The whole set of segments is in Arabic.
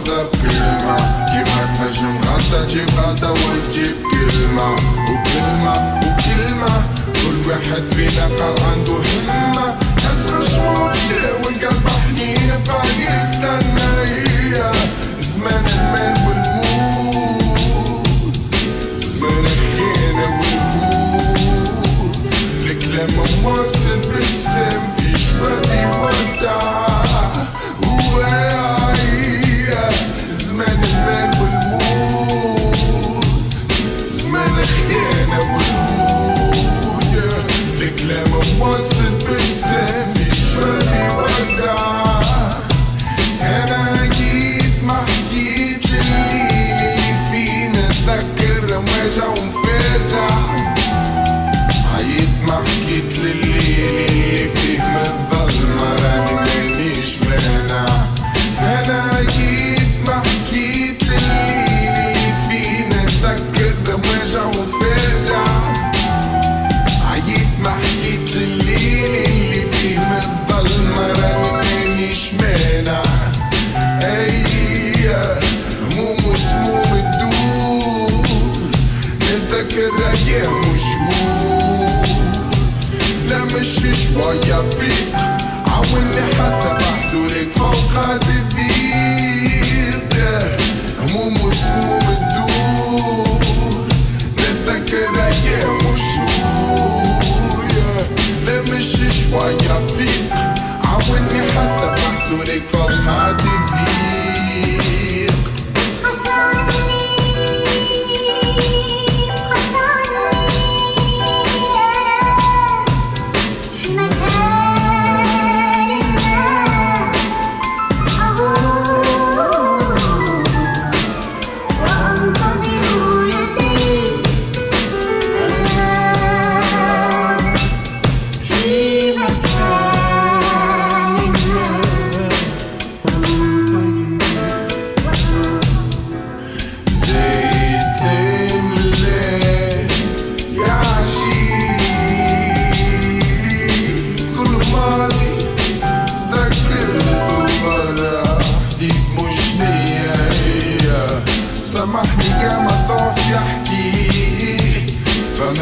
غدا بكلمة كيما النجم غدا جيب غدا وتجيب كلمة وكلمة وكلمة كل واحد فينا قال عنده همة I win the fait, un peu de la vie,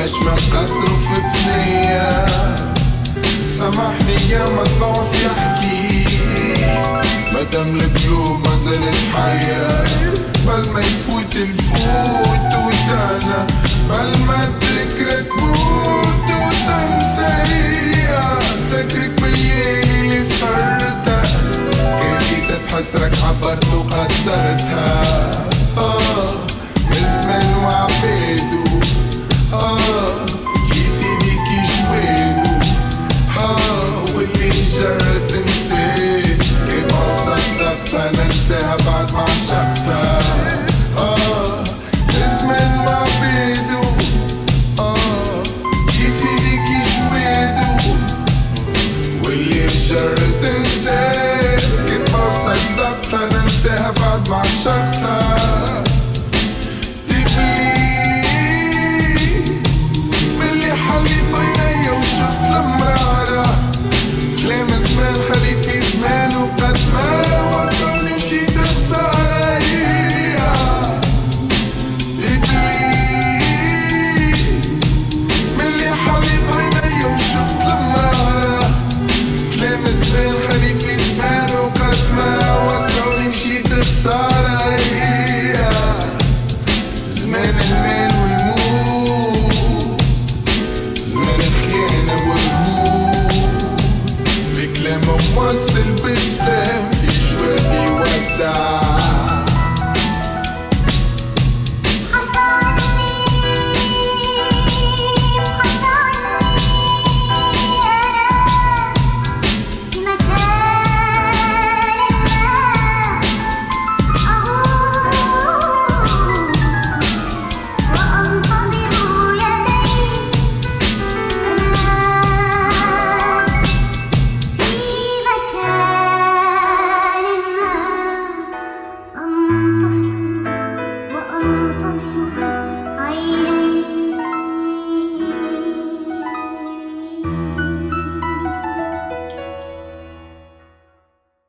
نجم القصر في ثنية سامحني يا ما الضعف يحكي. مادام القلوب ما زالت حية. بل ما يفوت الفوت ودانا بل ما الذكرى تموت وتنسى هي تكرك مليان اللي صرتها. كريتة عبرت وقدرتها.